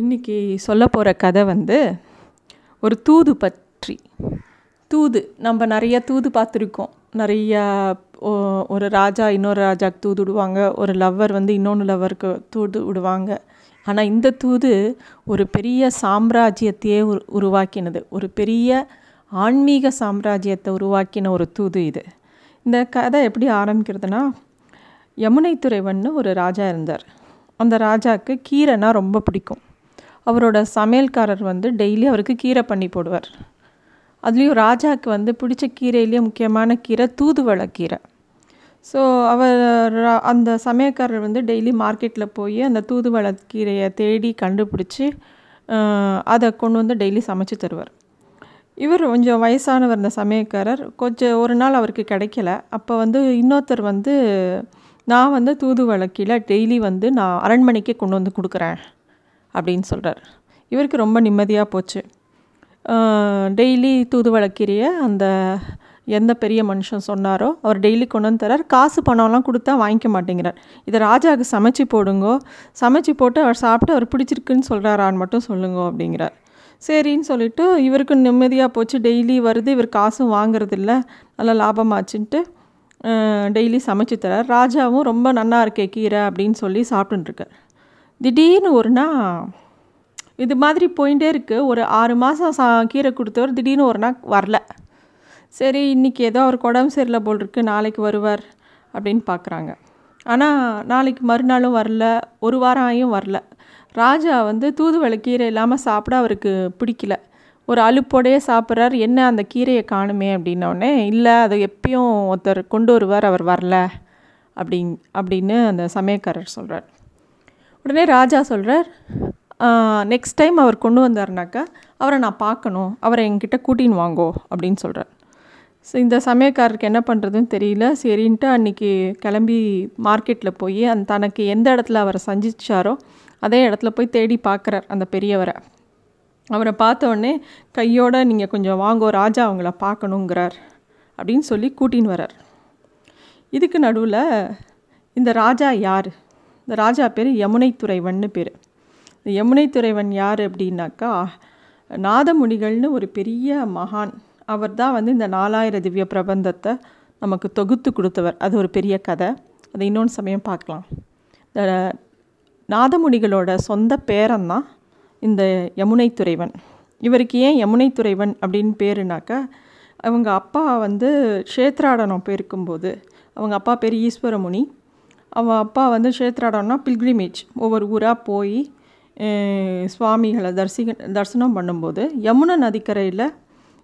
இன்றைக்கி சொல்ல போகிற கதை வந்து ஒரு தூது பற்றி. தூது நம்ம நிறைய தூது பார்த்துருக்கோம். நிறையா ஒரு ராஜா இன்னொரு ராஜாவுக்கு தூது விடுவாங்க. ஒரு லவ்வர் வந்து இன்னொன்று லவ்வருக்கு தூது விடுவாங்க. ஆனால் இந்த தூது ஒரு பெரிய சாம்ராஜ்யத்தையே உரு உருவாக்கினது. ஒரு பெரிய ஆன்மீக சாம்ராஜ்யத்தை உருவாக்கின ஒரு தூது இது. இந்த கதை எப்படி ஆரம்பிக்கிறதுனா யமுனை துறைவன்னு ஒரு ராஜா இருந்தார். அந்த ராஜாவுக்கு கீரைனா ரொம்ப பிடிக்கும். அவரோட சமையல்காரர் வந்து டெய்லி அவருக்கு கீரை பண்ணி போடுவார். அதுலேயும் ராஜாவுக்கு வந்து பிடிச்ச கீரையிலேயே முக்கியமான கீரை தூதுவளை கீரை. ஸோ அவர் அந்த சமயக்காரர் வந்து டெய்லி மார்க்கெட்டில் போய் அந்த தூதுவளை கீரையை தேடி கண்டுபிடிச்சி அதை கொண்டு வந்து டெய்லி சமைச்சு தருவார். இவர் கொஞ்சம் வயசானவர் இந்த சமயக்காரர் கொஞ்சம் ஒரு நாள் அவருக்கு கிடைக்கல. அப்போ வந்து இன்னொருத்தர் வந்து நான் வந்து தூதுவளை கீழே டெய்லி வந்து நான் அரண்மனைக்கே கொண்டு வந்து கொடுக்குறேன். அப்படின்னு சொல்கிறார் இவருக்கு ரொம்ப நிம்மதியாக போச்சு. டெய்லி தூதுவளக்கீரையை அந்த எந்த பெரிய மனுஷன் சொன்னாரோ அவர் டெய்லி கொண்டு வந்து தரார். காசு பணம்லாம் கொடுத்தா வாங்கிக்க மாட்டேங்கிறார். இதை ராஜாவுக்கு சமைச்சு போடுங்கோ. சமைச்சு போட்டு அவர் சாப்பிட்டு அவர் பிடிச்சிருக்குன்னு சொல்கிறாரான்னு மட்டும் சொல்லுங்கோ அப்படிங்கிறார். சரின்னு சொல்லிவிட்டு இவருக்கு நிம்மதியாக போச்சு. டெய்லி வருது இவர் காசும் வாங்குறதில்ல. நல்லா லாபமாச்சுன்ட்டு டெய்லி சமைச்சு தரார். ராஜாவும் ரொம்ப நல்லா இருக்கே கீரை அப்படின்னு சொல்லி சாப்பிட்டுருக்கார் திடீர்னு ஒரு நாள் இது மாதிரி போயிட்டே இருக்குது ஒரு ஆறு மாதம் சா கீரை கொடுத்தவர் திடீர்னு ஒரு நாள் வரல. சரி இன்றைக்கி ஏதோ அவர் உடம்பு சரியில்லை போல் இருக்குது நாளைக்கு வருவார் அப்படின்னு பார்க்குறாங்க. ஆனால் நாளைக்கு மறுநாளும் வரல ஒரு வாரம் ஆகியும் வரல. ராஜா வந்து தூதுவளை கீரை இல்லாமல் சாப்பிட அவருக்கு பிடிக்கல. ஒரு அலுப்போடையே சாப்பிட்றாரு என்ன அந்த கீரையை காணுமே அப்படின்னோடனே இல்லை அதை எப்பயும் ஒருத்தர் கொண்டு வருவார் அவர் வரல. அப்படிங் அப்படின்னு அந்த சமயக்காரர் சொல்கிறார் உடனே ராஜா சொல்கிறார் நெக்ஸ்ட் டைம் அவர் கொண்டு வந்தார்னாக்கா அவரை நான் பார்க்கணும். அவரை என்கிட்ட கூட்டின்னு வாங்கோ அப்படின்னு சொல்கிறார் ஸோ இந்த சமயக்காரருக்கு என்ன பண்ணுறதுன்னு தெரியல. சரின்ட்டு அன்றைக்கி கிளம்பி மார்க்கெட்டில் போய் அந் தனக்கு எந்த இடத்துல அவரை சந்திச்சாரோ அதே இடத்துல போய் தேடி பார்க்குறார் அந்த பெரியவரை. அவரை பார்த்தோடனே கையோடு நீங்கள் கொஞ்சம் வாங்கோ ராஜா அவங்கள பார்க்கணுங்கிறார் அப்படின்னு சொல்லி கூட்டின்னு வரார் இதுக்கு நடுவில் இந்த ராஜா யார்? ராஜா பேர் யமுனைத்துறைவன்னு பேர். யமுனைத்துறைவன் யார் அப்படின்னாக்கா நாதமுனிகள்னு ஒரு பெரிய மகான். அவர் தான் வந்து இந்த நாலாயிர திவ்ய பிரபந்தத்தை நமக்கு தொகுத்து கொடுத்தவர். அது ஒரு பெரிய கதை. அதை இன்னொன்று சமயம் பார்க்கலாம். இந்த நாதமுனிகளோட சொந்த பேரன்தான் இந்த யமுனைத்துறைவன். இவருக்கு ஏன் யமுனைத்துறைவன் அப்படின்னு பேருனாக்கா அவங்க அப்பா வந்து க்ஷேத்ராடனம் போயிருக்கும்போது அவங்க அப்பா பேர் ஈஸ்வரமுனி அவன் அப்பா வந்து க்ஷேத்ராடனம்னா பில்கிரிமேஜ் ஒவ்வொரு ஊராக போய் சுவாமிகளை தரிசிக தரிசனம் பண்ணும்போது யமுனை நதிக்கரையில்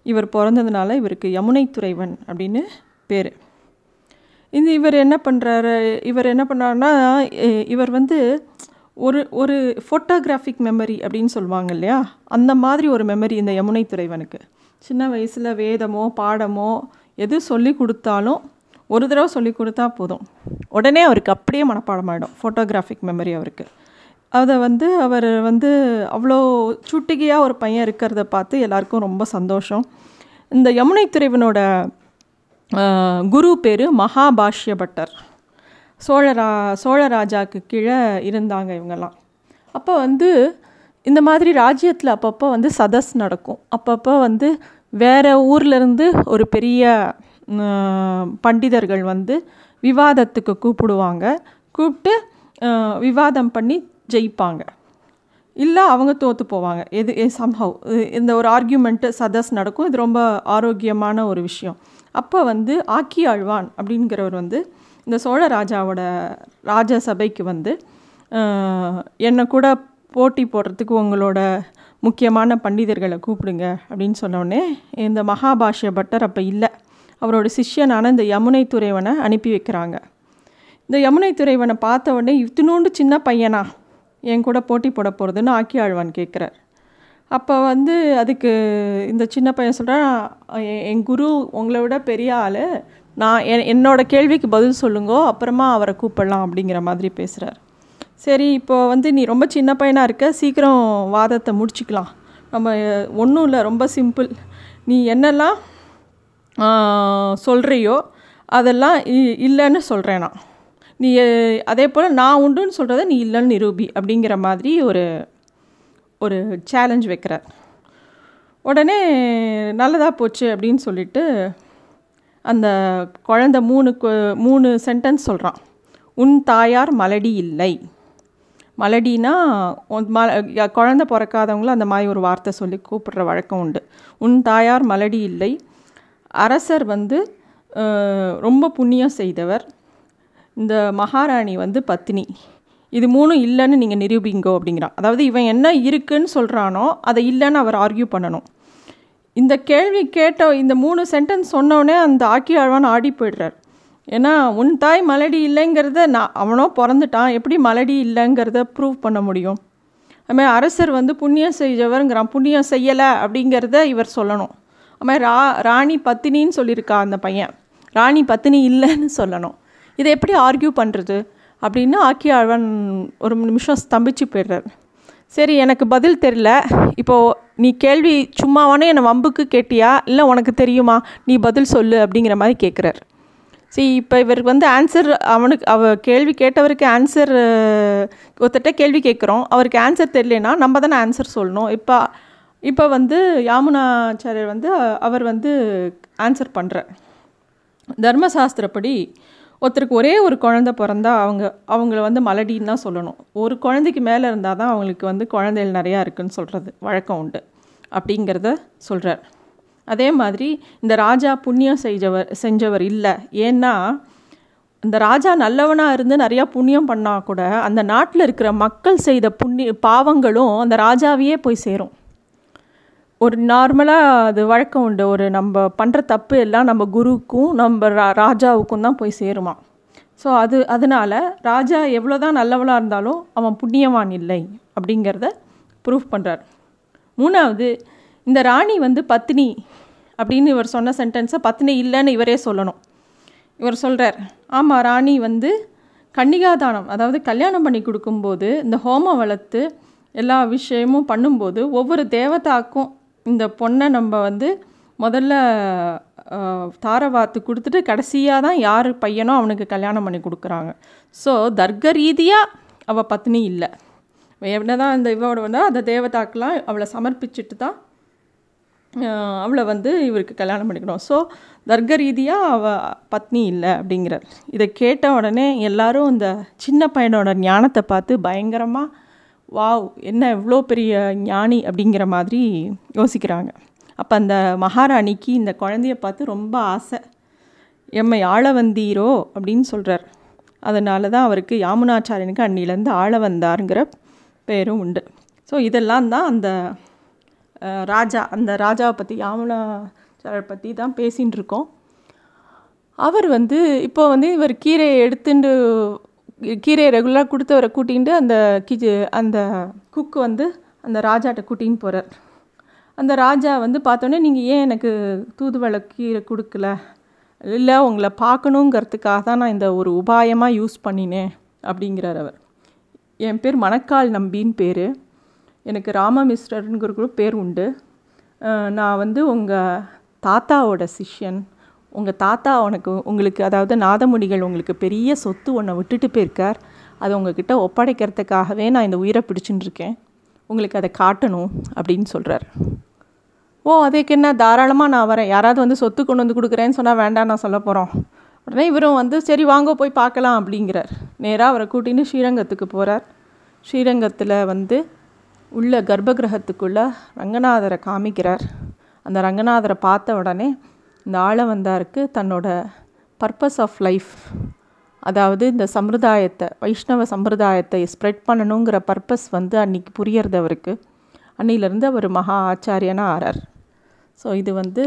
இவர் பிறந்ததுனால இவருக்கு யமுனை துறைவன் அப்படின்னு பேர். இந்த இவர் என்ன பண்ணுறாரு இவர் என்ன பண்ணுறாருன்னா இவர் வந்து ஒரு ஒரு ஃபோட்டோகிராஃபிக் மெமரி அப்படின்னு சொல்லுவாங்க இல்லையா? அந்த மாதிரி ஒரு மெமரி இந்த யமுனை துறைவனுக்கு. சின்ன வயசில் வேதமோ பாடமோ எது சொல்லி கொடுத்தாலும் ஒரு தடவை சொல்லி கொடுத்தா போதும். உடனே அவருக்கு அப்படியே மனப்பாடமாயிடும். ஃபோட்டோகிராஃபிக் மெமரி அவருக்கு. அதை வந்து அவர் வந்து அவ்வளோ சுட்டிகையாக ஒரு பையன் இருக்கிறத பார்த்து எல்லாருக்கும் ரொம்ப சந்தோஷம். இந்த யமுனை துறைவனோட குரு பேர் மகாபாஷ்ய பட்டர். சோழரா சோழராஜாவுக்கு கீழே இருந்தாங்க இவங்கெல்லாம். அப்போ வந்து இந்த மாதிரி ராஜ்யத்தில் அப்பப்போ வந்து சதஸ் நடக்கும். அப்பப்போ வந்து வேறு ஊர்லேருந்து ஒரு பெரிய பண்டிதர்கள் வந்து விவாதத்துக்கு கூப்பிடுவாங்க. கூப்பிட்டு விவாதம் பண்ணி ஜெயிப்பாங்க. இல்லை அவங்க தோற்று போவாங்க. எது சம்ஹவ் இந்த ஒரு ஆர்கியூமெண்ட்டு சதஸ் நடக்கும். இது ரொம்ப ஆரோக்கியமான ஒரு விஷயம். அப்போ வந்து ஆக்கி ஆழ்வான் அப்படிங்கிறவர் வந்து இந்த சோழ ராஜாவோட ராஜசபைக்கு வந்து என்னை கூட போட்டி போடுறதுக்கு உங்களோட முக்கியமான பண்டிதர்களை கூப்பிடுங்க அப்படின்னு சொன்னோடனே இந்த மகாபாஷ்ய பட்டர் அப்போ இல்லை. அவரோட சிஷ்யனான இந்த யமுனை துறைவனை அனுப்பி வைக்கிறாங்க. இந்த யமுனை துறைவனை பார்த்த உடனே இத்தினோண்டு சின்ன பையனா? என் கூட போட்டி போட போகிறதுன்னு ஆக்கி ஆழ்வான் கேட்குறார். அப்போ வந்து அதுக்கு இந்த சின்ன பையன் சொல்கிறான் என் குரு உங்களை விட பெரிய ஆள். நான் என் என்னோட கேள்விக்கு பதில் சொல்லுங்கோ அப்புறமா அவரை கூப்பிடலாம் அப்படிங்கிற மாதிரி பேசுகிறார் சரி இப்போ வந்து நீ ரொம்ப சின்ன பையனாக இருக்க சீக்கிரம் வாதத்தை முடிச்சுக்கலாம். நம்ம ஒன்றும் இல்லை ரொம்ப சிம்பிள். நீ என்னெல்லாம் சொல்கிறியோ அதெல்லாம் இல்லைன்னு சொல்கிறேன் நான். நீ அதே போல் நான் உண்டுன்னு சொல்கிறத நீ இல்லைன்னு நிரூபி அப்படிங்கிற மாதிரி ஒரு ஒரு சேலஞ்ச் வைக்கிறார் உடனே நல்லதாக போச்சு அப்படின்னு சொல்லிட்டு அந்த குழந்த மூணு மூணு சென்டென்ஸ் சொல்கிறான் உன் தாயார் மலடி இல்லை. மலடினா ம குழந்த பிறக்காதவங்களும் அந்த மாதிரி ஒரு வார்த்தை சொல்லி கூப்பிடுற வழக்கம் உண்டு. உன் தாயார் மலடி இல்லை. அரசர் வந்து ரொம்ப புண்ணியம் செய்தவர். இந்த மகாராணி வந்து பத்தினி இது மூணும் இல்லைன்னு நீங்கள் நிரூபிங்கோ அப்படிங்கிறான். அதாவது இவன் என்ன இருக்குன்னு சொல்கிறானோ அதை இல்லைன்னு அவர் ஆர்கியூ பண்ணணும். இந்த கேள்வி கேட்ட இந்த மூணு சென்டென்ஸ் சொன்னோடனே அந்த ஆக்கி ஆழ்வான் ஆடி போய்டுறார். ஏன்னா உன் தாய் மலடி இல்லைங்கிறத நான் அவனோ பிறந்துட்டான். எப்படி மலடி இல்லைங்கிறத ப்ரூவ் பண்ண முடியும்? அதுமாதிரி அரசர் வந்து புண்ணியம் செய்தவருங்கிறான். புண்ணியம் செய்யலை அப்படிங்கிறத இவர் சொல்லணும். அதுமாதிரி ரா ராணி பத்தினின்னு சொல்லியிருக்கா அந்த பையன். ராணி பத்தினி இல்லைன்னு சொல்லணும். இதை எப்படி ஆர்கியூ பண்ணுறது அப்படின்னு ஆக்கி ஒரு நிமிஷம் ஸ்தம்பிச்சு போயிடுறார். சரி எனக்கு பதில் தெரில இப்போது நீ கேள்வி சும்மாவானே என்னை வம்புக்கு கேட்டியா? இல்லை உனக்கு தெரியுமா? நீ பதில் சொல்லு அப்படிங்கிற மாதிரி கேட்குறார். சரி இப்போ இவருக்கு வந்து ஆன்சர் அவனுக்கு அவ கேள்வி கேட்டவருக்கு ஆன்சர் ஒருத்தட்ட கேள்வி கேட்குறோம். அவருக்கு ஆன்சர் தெரியலனா நம்ம தானே ஆன்சர் சொல்லணும். இப்போ இப்போ வந்து யாமுனாச்சாரியர் வந்து அவர் வந்து ஆன்சர் பண்ணுறார் தர்மசாஸ்திரப்படி ஒருத்தருக்கு ஒரே ஒரு குழந்த பிறந்தா அவங்க அவங்கள வந்து மலடின்னு தான் சொல்லணும். ஒரு குழந்தைக்கு மேலே இருந்தால் தான் அவங்களுக்கு வந்து குழந்தைகள் நிறையா இருக்குதுன்னு சொல்கிறது வழக்கம் உண்டு அப்படிங்கிறத சொல்கிறார் அதே மாதிரி இந்த ராஜா புண்ணியம் செஞ்சவர் செஞ்சவர் இல்லை. ஏன்னா இந்த ராஜா நல்லவனாக இருந்து நிறையா புண்ணியம் பண்ணால் கூட அந்த நாட்டில் இருக்கிற மக்கள் செய்த புண்ணிய பாவங்களும் அந்த ராஜாவையே போய் சேரும். ஒரு நார்மலாக அது வழக்கம் உண்டு. ஒரு நம்ம பண்ணுற தப்பு எல்லாம் நம்ம குருவுக்கும் நம்ம ரா ராஜாவுக்கும் தான் போய் சேருமா. ஸோ அது அதனால் ராஜா எவ்வளோ தான் நல்லவளாக இருந்தாலும் அவன் புண்ணியவான் இல்லை அப்படிங்கிறத ப்ரூஃப் பண்ணுறார் மூணாவது இந்த ராணி வந்து பத்னி அப்படின்னு இவர் சொன்ன சென்டென்ஸை பத்னி இல்லைன்னு இவரே சொல்லணும். இவர் சொல்கிறார் ஆமாம் ராணி வந்து கன்னிகாதானம் அதாவது கல்யாணம் பண்ணி கொடுக்கும்போது இந்த ஹோமம் வளர்த்து எல்லா விஷயமும் பண்ணும்போது ஒவ்வொரு தேவதாக்கும் இந்த பொண்ணை நம்ம வந்து முதல்ல தாரவாத்து கொடுத்துட்டு கடைசியாக தான் யார் பையனோ அவனுக்கு கல்யாணம் பண்ணி கொடுக்குறாங்க. ஸோ தர்க்க ரீதியாக அவள் பத்னி இல்லை. என்ன தான் அந்த இவோட வந்து அந்த தேவதாக்கெலாம் அவளை சமர்ப்பிச்சுட்டு தான் அவளை வந்து இவருக்கு கல்யாணம் பண்ணிக்கணும். ஸோ தர்க்க ரீதியாக அவள் பத்னி இல்லை அப்படிங்கிறார். இதை கேட்ட உடனே எல்லாரும் இந்த சின்ன பையனோட ஞானத்தை பார்த்து பயங்கரமாக வாவ் என்ன எவ்வளோ பெரிய ஞானி அப்படிங்கிற மாதிரி யோசிக்கிறாங்க. அப்போ அந்த மகாராணிக்கு இந்த குழந்தைய பார்த்து ரொம்ப ஆசை. எம்மை ஆள வந்தீரோ அப்படின்னு சொல்கிறார் அதனால தான் அவருக்கு யாமுனாச்சாரியனுக்கு அன்னிலேருந்து ஆள வந்தாருங்கிற பேரும் உண்டு. ஸோ இதெல்லாம் தான் அந்த ராஜா அந்த ராஜாவை பற்றி யாமுனாச்சாரர் பற்றி தான் பேசின்னு இருக்கோம். அவர் வந்து இப்போ வந்து இவர் கீரையை எடுத்துட்டு கீரையை ரெகுலராக கொடுத்தவரை கூட்டிகிட்டு அந்த கிஜி அந்த குக்கு வந்து அந்த ராஜாட்ட கூட்டின்னு போகிறார் அந்த ராஜா வந்து பார்த்தோன்னே நீங்கள் ஏன் எனக்கு தூதுவளை கீரை கொடுக்கல? இல்லை உங்களை பார்க்கணுங்கிறதுக்காக தான் நான் இந்த ஒரு உபாயமாக யூஸ் பண்ணினேன் அப்படிங்கிறார் அவர். என் பேர் மணக்கால் நம்பின்னு பேர். எனக்கு ராமமிஸ்ரருங்கிற கூட பேர் உண்டு. நான் வந்து உங்கள் தாத்தாவோட சிஷ்யன். உங்கள் தாத்தா உனக்கு உங்களுக்கு அதாவது நாதமுடிகள் உங்களுக்கு பெரிய சொத்து ஒன்றை விட்டுட்டு போயிருக்கார். அதை உங்ககிட்ட ஒப்படைக்கிறதுக்காகவே நான் இந்த உயிரை பிடிச்சின்னு இருக்கேன். உங்களுக்கு அதை காட்டணும் அப்படின்னு சொல்கிறார் ஓ அதுக்கு என்ன? தாராளமாக நான் வரேன். யாராவது வந்து சொத்து கொண்டு வந்து கொடுக்குறேன்னு சொன்னால் வேண்டாம் நான் சொல்ல போகிறோம் உடனே இவரும் வந்து சரி வாங்க போய் பார்க்கலாம் அப்படிங்கிறார். நேராக அவரை கூட்டின்னு ஸ்ரீரங்கத்துக்கு போகிறார் ஸ்ரீரங்கத்தில் வந்து உள்ள கர்ப்பகிரகத்துக்குள்ளே ரங்கநாதரை காமிக்கிறார். அந்த ரங்கநாதரை பார்த்த உடனே இந்த ஆளவந்தாருக்கு தன்னோட பர்பஸ் ஆஃப் லைஃப் அதாவது இந்த சம்பிரதாயத்தை வைஷ்ணவ சம்பிரதாயத்தை ஸ்ப்ரெட் பண்ணணுங்கிற பர்பஸ் வந்து அன்றைக்கி புரியறது அவருக்கு. அன்னிலேருந்து அவர் மகா ஆச்சாரியனாக ஆறார். ஸோ இது வந்து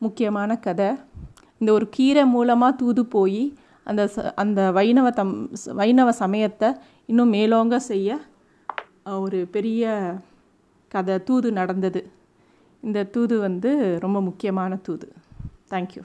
முக்கியமான கதை. இந்த ஒரு கீரை மூலமாக தூது போய் அந்த ச அந்த வைணவ தம் வைணவ சமயத்தை இன்னும் மேலோங்க செய்ய ஒரு பெரிய கதை தூது நடந்தது. இந்த தூது வந்து ரொம்ப முக்கியமான தூது. Thank you.